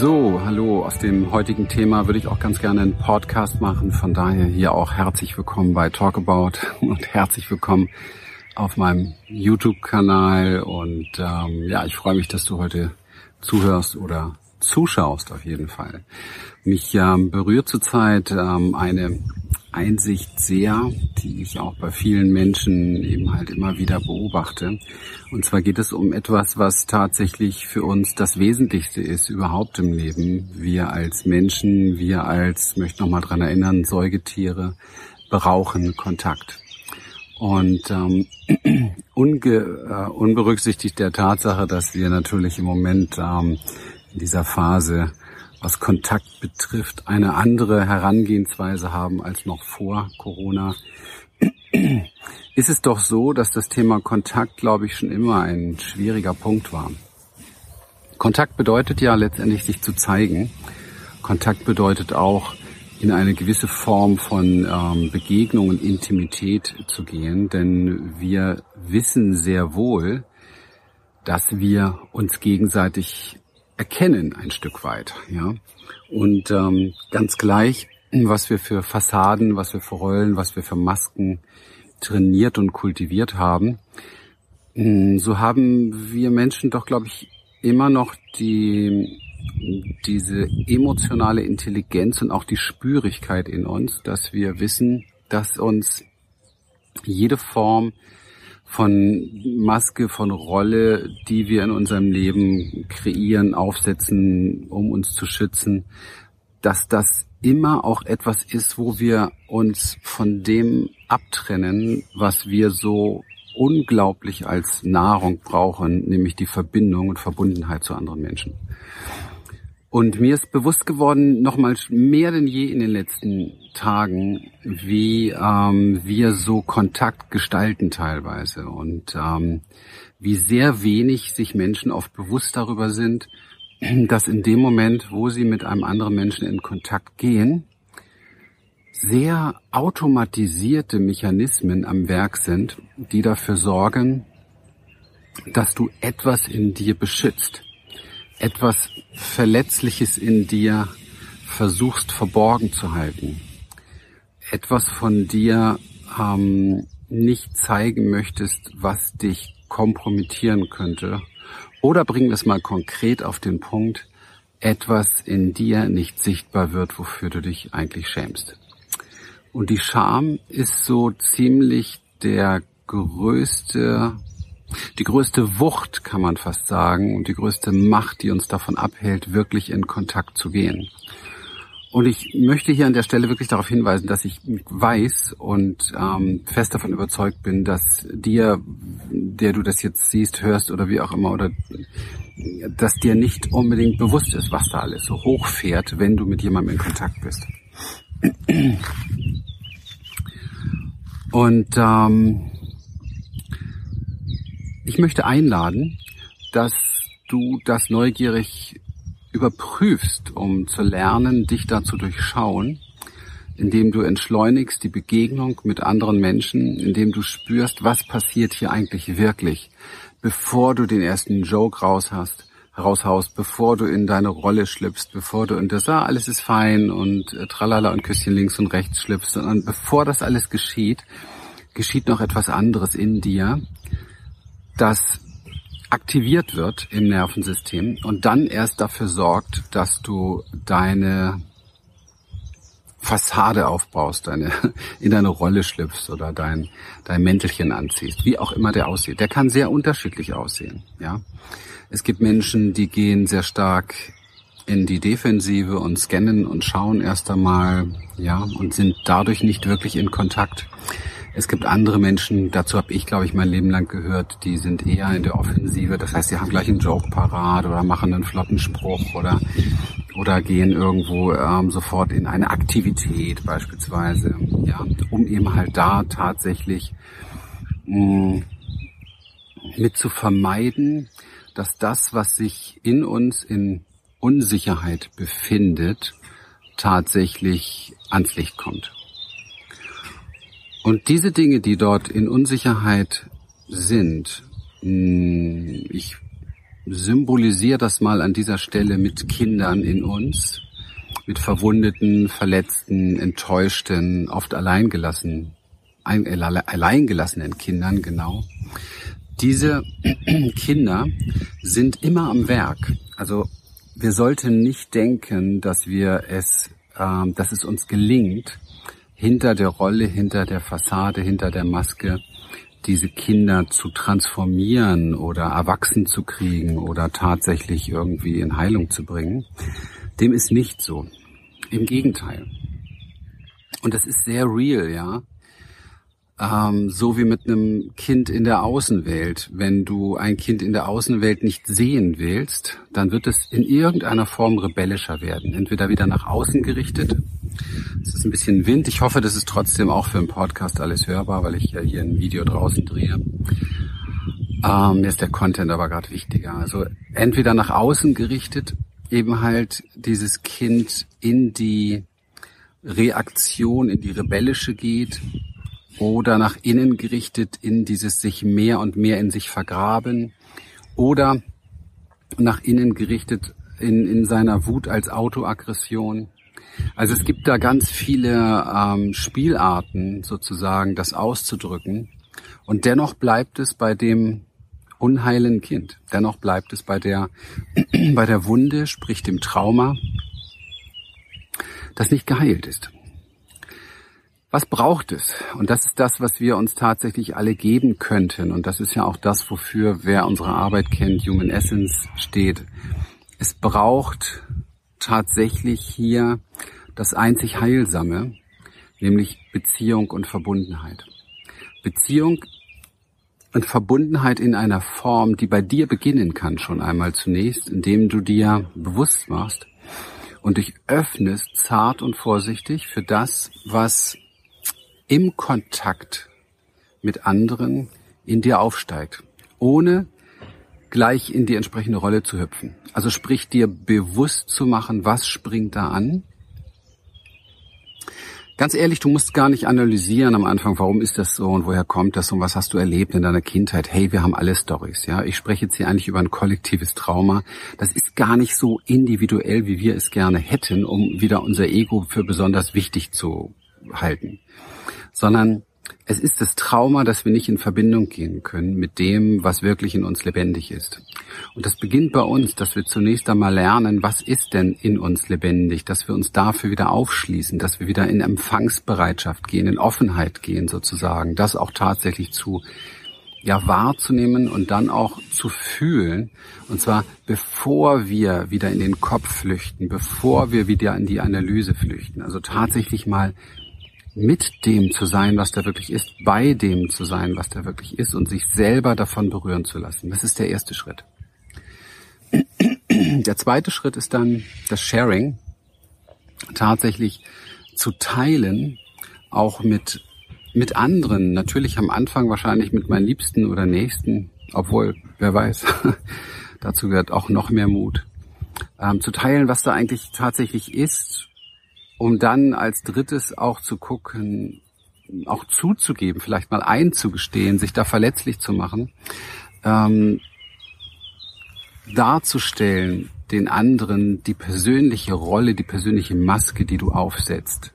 So, hallo. Aus dem heutigen Thema würde ich auch ganz gerne einen Podcast machen. Von daher hier auch herzlich willkommen bei Talkabout und herzlich willkommen auf meinem YouTube-Kanal. Und ähm, ja, ich freue mich, dass du heute zuhörst oder zuschaust auf jeden Fall. Mich ähm, berührt zurzeit ähm, eine Einsicht sehr, die ich auch bei vielen Menschen eben halt immer wieder beobachte. Und zwar geht es um etwas, was tatsächlich für uns das Wesentlichste ist überhaupt im Leben. Wir als Menschen, wir als, möchte noch mal dran erinnern, Säugetiere brauchen Kontakt. Und ähm, unge, äh, unberücksichtigt der Tatsache, dass wir natürlich im Moment ähm, in dieser Phase was Kontakt betrifft, eine andere Herangehensweise haben als noch vor Corona, ist es doch so, dass das Thema Kontakt, glaube ich, schon immer ein schwieriger Punkt war. Kontakt bedeutet ja letztendlich sich zu zeigen. Kontakt bedeutet auch, in eine gewisse Form von ähm, Begegnung und Intimität zu gehen, denn wir wissen sehr wohl, dass wir uns gegenseitig erkennen ein Stück weit, ja. Und ähm, ganz gleich, was wir für Fassaden, was wir für Rollen, was wir für Masken trainiert und kultiviert haben, hm, so haben wir Menschen doch, glaube ich, immer noch die diese emotionale Intelligenz und auch die Spürigkeit in uns, dass wir wissen, dass uns jede Form von Maske, von Rolle, die wir in unserem Leben kreieren, aufsetzen, um uns zu schützen, dass das immer auch etwas ist, wo wir uns von dem abtrennen, was wir so unglaublich als Nahrung brauchen, nämlich die Verbindung und Verbundenheit zu anderen Menschen. Und mir ist bewusst geworden, nochmals mehr denn je in den letzten Tagen, wie ähm, wir so Kontakt gestalten teilweise. Und ähm, wie sehr wenig sich Menschen oft bewusst darüber sind, dass in dem Moment, wo sie mit einem anderen Menschen in Kontakt gehen, sehr automatisierte Mechanismen am Werk sind, die dafür sorgen, dass du etwas in dir beschützt etwas Verletzliches in dir versuchst verborgen zu halten, etwas von dir ähm, nicht zeigen möchtest, was dich kompromittieren könnte, oder bring das mal konkret auf den Punkt, etwas in dir nicht sichtbar wird, wofür du dich eigentlich schämst. Und die Scham ist so ziemlich der größte die größte Wucht, kann man fast sagen, und die größte Macht, die uns davon abhält, wirklich in Kontakt zu gehen. Und ich möchte hier an der Stelle wirklich darauf hinweisen, dass ich weiß und ähm, fest davon überzeugt bin, dass dir, der du das jetzt siehst, hörst oder wie auch immer, oder dass dir nicht unbedingt bewusst ist, was da alles so hochfährt, wenn du mit jemandem in Kontakt bist. Und ähm, ich möchte einladen, dass du das neugierig überprüfst, um zu lernen, dich da zu durchschauen, indem du entschleunigst die Begegnung mit anderen Menschen, indem du spürst, was passiert hier eigentlich wirklich, bevor du den ersten Joke raus hast, raushaust, bevor du in deine Rolle schlüpfst, bevor du in das, ah, alles ist fein und äh, tralala und Küsschen links und rechts schlüpfst, sondern bevor das alles geschieht, geschieht noch etwas anderes in dir, das aktiviert wird im Nervensystem und dann erst dafür sorgt, dass du deine Fassade aufbaust, deine, in deine Rolle schlüpfst oder dein, dein Mäntelchen anziehst, wie auch immer der aussieht. Der kann sehr unterschiedlich aussehen, ja. Es gibt Menschen, die gehen sehr stark in die Defensive und scannen und schauen erst einmal, ja, und sind dadurch nicht wirklich in Kontakt. Es gibt andere Menschen, dazu habe ich, glaube ich, mein Leben lang gehört, die sind eher in der Offensive. Das heißt, sie haben gleich einen Joke parat oder machen einen flotten Spruch oder, oder gehen irgendwo ähm, sofort in eine Aktivität beispielsweise, ja, um eben halt da tatsächlich mh, mm, mit zu vermeiden, dass das, was sich in uns in Unsicherheit befindet, tatsächlich ans Licht kommt. Und diese Dinge, die dort in Unsicherheit sind, hm, ich symbolisiere das mal an dieser Stelle mit Kindern in uns, mit verwundeten, verletzten, enttäuschten, oft alleingelassen, ein, alleingelassenen Kindern, genau. Diese Kinder sind immer am Werk. Also wir sollten nicht denken, dass wir es, äh, dass es uns gelingt, hinter der Rolle, hinter der Fassade, hinter der Maske diese Kinder zu transformieren oder erwachsen zu kriegen oder tatsächlich irgendwie in Heilung zu bringen. Dem ist nicht so. Im Gegenteil. Und das ist sehr real, ja. Ähm, so wie mit einem Kind in der Außenwelt. Wenn du ein Kind in der Außenwelt nicht sehen willst, dann wird es in irgendeiner Form rebellischer werden. Entweder wieder nach außen gerichtet. Es ist ein bisschen Wind. Ich hoffe, das ist trotzdem auch für einen Podcast alles hörbar, weil ich ja hier ein Video draußen drehe. Ähm, mir ist der Content aber gerade wichtiger. Also entweder nach außen gerichtet, eben halt dieses Kind in die Reaktion, in die rebellische geht oder nach innen gerichtet in dieses sich mehr und mehr in sich vergraben oder nach innen gerichtet in, in seiner Wut als Autoaggression. Also es gibt da ganz viele ähm, Spielarten sozusagen, das auszudrücken. Und dennoch bleibt es bei dem unheilen Kind. Dennoch bleibt es bei der, bei der Wunde, sprich dem Trauma, das nicht geheilt ist. Was braucht es? Und das ist das, was wir uns tatsächlich alle geben könnten. Und das ist ja auch das, wofür wer unsere Arbeit kennt, Human Essence steht. Es braucht tatsächlich hier das einzig Heilsame, nämlich Beziehung und Verbundenheit. Beziehung und Verbundenheit in einer Form, die bei dir beginnen kann schon einmal zunächst, indem du dir bewusst machst und dich öffnest, zart und vorsichtig für das, was im Kontakt mit anderen in dir aufsteigt, ohne gleich in die entsprechende Rolle zu hüpfen. Also sprich dir bewusst zu machen, was springt da an. Ganz ehrlich, du musst gar nicht analysieren am Anfang, warum ist das so und woher kommt das und was hast du erlebt in deiner Kindheit. Hey, wir haben alle Stories, ja. Ich spreche jetzt hier eigentlich über ein kollektives Trauma. Das ist gar nicht so individuell, wie wir es gerne hätten, um wieder unser Ego für besonders wichtig zu halten sondern es ist das Trauma, dass wir nicht in Verbindung gehen können mit dem, was wirklich in uns lebendig ist. Und das beginnt bei uns, dass wir zunächst einmal lernen, was ist denn in uns lebendig, dass wir uns dafür wieder aufschließen, dass wir wieder in Empfangsbereitschaft gehen, in Offenheit gehen sozusagen, das auch tatsächlich zu ja wahrzunehmen und dann auch zu fühlen. Und zwar bevor wir wieder in den Kopf flüchten, bevor wir wieder in die Analyse flüchten. Also tatsächlich mal mit dem zu sein, was da wirklich ist, bei dem zu sein, was da wirklich ist und sich selber davon berühren zu lassen. Das ist der erste Schritt. Der zweite Schritt ist dann das Sharing, tatsächlich zu teilen, auch mit, mit anderen, natürlich am Anfang wahrscheinlich mit meinen Liebsten oder Nächsten, obwohl, wer weiß, dazu gehört auch noch mehr Mut, ähm, zu teilen, was da eigentlich tatsächlich ist um dann als drittes auch zu gucken, auch zuzugeben, vielleicht mal einzugestehen, sich da verletzlich zu machen, ähm, darzustellen den anderen die persönliche Rolle, die persönliche Maske, die du aufsetzt,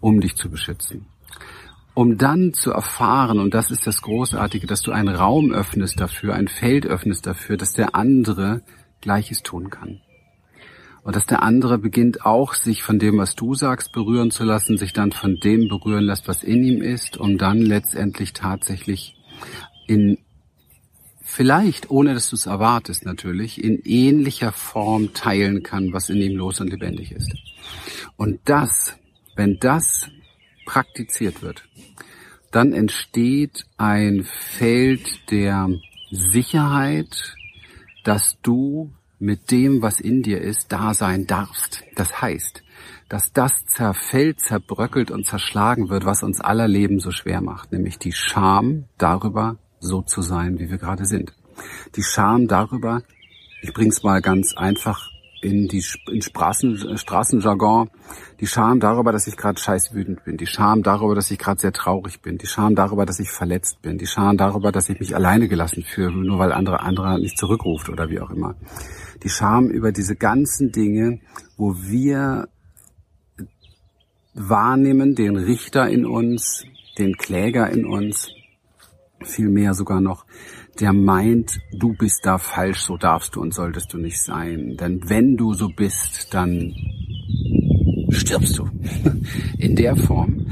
um dich zu beschützen. Um dann zu erfahren, und das ist das Großartige, dass du einen Raum öffnest dafür, ein Feld öffnest dafür, dass der andere Gleiches tun kann. Und dass der andere beginnt auch, sich von dem, was du sagst, berühren zu lassen, sich dann von dem berühren lässt, was in ihm ist, um dann letztendlich tatsächlich in vielleicht, ohne dass du es erwartest natürlich, in ähnlicher Form teilen kann, was in ihm los und lebendig ist. Und das, wenn das praktiziert wird, dann entsteht ein Feld der Sicherheit, dass du mit dem, was in dir ist, da sein darfst. Das heißt, dass das zerfällt, zerbröckelt und zerschlagen wird, was uns aller Leben so schwer macht, nämlich die Scham darüber, so zu sein, wie wir gerade sind. Die Scham darüber, ich bring's mal ganz einfach in die in Straßen, Straßenjargon. Die Scham darüber, dass ich gerade scheiß wütend bin, die Scham darüber, dass ich gerade sehr traurig bin, die Scham darüber, dass ich verletzt bin, die Scham darüber, dass ich mich alleine gelassen fühle, nur weil andere andere nicht zurückruft oder wie auch immer. Die Scham über diese ganzen Dinge, wo wir wahrnehmen, den Richter in uns, den Kläger in uns, viel mehr sogar noch, der meint, du bist da falsch, so darfst du und solltest du nicht sein. Denn wenn du so bist, dann stirbst du. In der Form,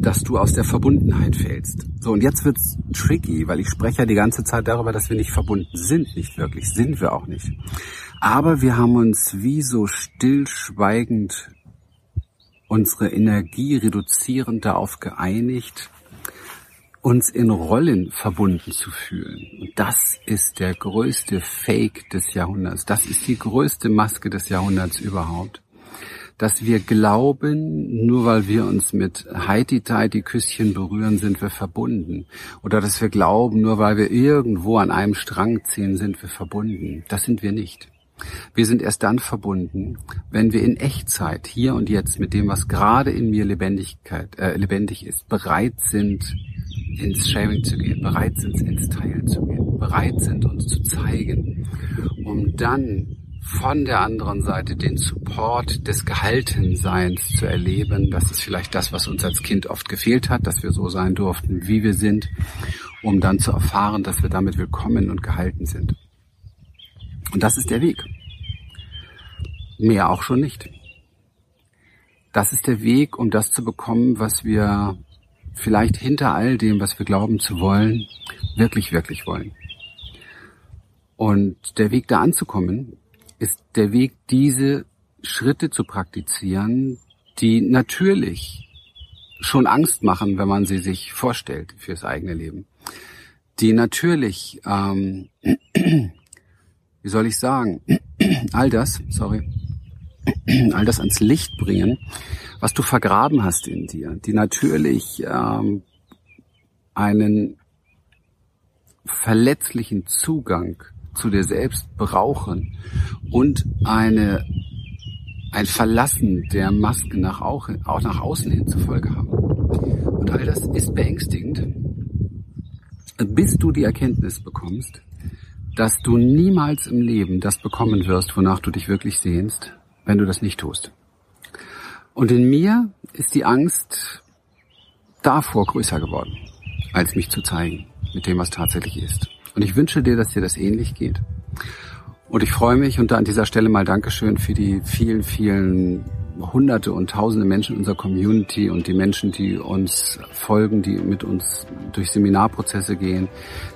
dass du aus der Verbundenheit fällst. So, und jetzt wird's tricky, weil ich spreche ja die ganze Zeit darüber, dass wir nicht verbunden sind. Nicht wirklich, sind wir auch nicht. Aber wir haben uns wie so stillschweigend unsere Energie reduzierend darauf geeinigt, uns in Rollen verbunden zu fühlen. Und das ist der größte Fake des Jahrhunderts. Das ist die größte Maske des Jahrhunderts überhaupt. Dass wir glauben, nur weil wir uns mit Heidi-Teidi Küsschen berühren, sind wir verbunden. Oder dass wir glauben, nur weil wir irgendwo an einem Strang ziehen, sind wir verbunden. Das sind wir nicht. Wir sind erst dann verbunden, wenn wir in Echtzeit, hier und jetzt, mit dem, was gerade in mir Lebendigkeit, äh, lebendig ist, bereit sind, ins Sharing zu gehen, bereit sind, ins Teilen zu gehen, bereit sind, uns zu zeigen, um dann von der anderen Seite den Support des Gehaltenseins zu erleben. Das ist vielleicht das, was uns als Kind oft gefehlt hat, dass wir so sein durften, wie wir sind, um dann zu erfahren, dass wir damit willkommen und gehalten sind. Und das ist der Weg. Mehr auch schon nicht. Das ist der Weg, um das zu bekommen, was wir vielleicht hinter all dem, was wir glauben zu wollen, wirklich, wirklich wollen. Und der Weg da anzukommen, ist der Weg, diese Schritte zu praktizieren, die natürlich schon Angst machen, wenn man sie sich vorstellt fürs eigene Leben. Die natürlich, ähm, wie soll ich sagen, all das, sorry, all das ans Licht bringen, was du vergraben hast in dir, die natürlich ähm, einen verletzlichen Zugang zu dir selbst brauchen und eine ein Verlassen der Maske nach auch, auch nach außen hin zur Folge haben. Und all das ist beängstigend, bis du die Erkenntnis bekommst, dass du niemals im Leben das bekommen wirst, wonach du dich wirklich sehnst, wenn du das nicht tust. Und in mir ist die Angst davor größer geworden, als mich zu zeigen mit dem, was tatsächlich ist. Und ich wünsche dir, dass dir das ähnlich geht. Und ich freue mich und da an dieser Stelle mal Dankeschön für die vielen, vielen hunderte und tausende Menschen in unserer Community und die Menschen, die uns folgen, die mit uns durch Seminarprozesse gehen,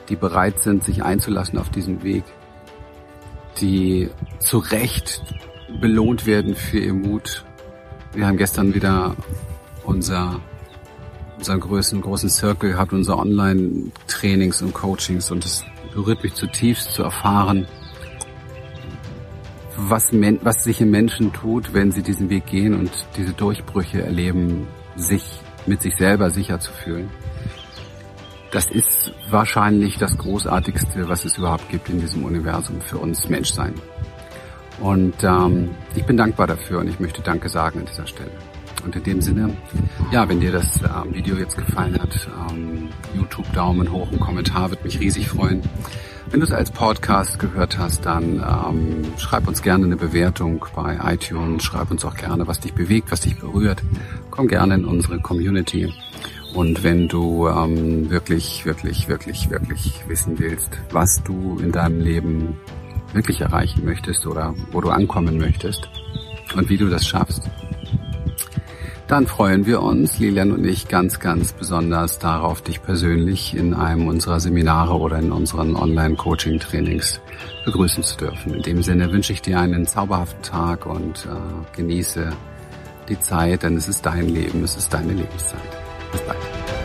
die bereit sind, sich einzulassen auf diesen Weg, die zu Recht belohnt werden für ihr Mut wir haben gestern wieder unser, unseren größten, großen Circle gehabt, unsere Online-Trainings und Coachings und es berührt mich zutiefst zu erfahren, was, was sich im Menschen tut, wenn sie diesen Weg gehen und diese Durchbrüche erleben, sich mit sich selber sicher zu fühlen. Das ist wahrscheinlich das Großartigste, was es überhaupt gibt in diesem Universum für uns Menschsein. Und ähm, ich bin dankbar dafür und ich möchte Danke sagen an dieser Stelle. Und in dem Sinne, ja, wenn dir das ähm, Video jetzt gefallen hat, ähm, YouTube Daumen hoch, ein Kommentar wird mich riesig freuen. Wenn du es als Podcast gehört hast, dann ähm, schreib uns gerne eine Bewertung bei iTunes, schreib uns auch gerne, was dich bewegt, was dich berührt. Komm gerne in unsere Community. Und wenn du ähm, wirklich, wirklich, wirklich, wirklich wissen willst, was du in deinem Leben wirklich erreichen möchtest oder wo du ankommen möchtest und wie du das schaffst, dann freuen wir uns, Lilian und ich, ganz, ganz besonders darauf, dich persönlich in einem unserer Seminare oder in unseren Online-Coaching-Trainings begrüßen zu dürfen. In dem Sinne wünsche ich dir einen zauberhaften Tag und äh, genieße die Zeit, denn es ist dein Leben, es ist deine Lebenszeit. Bis bald.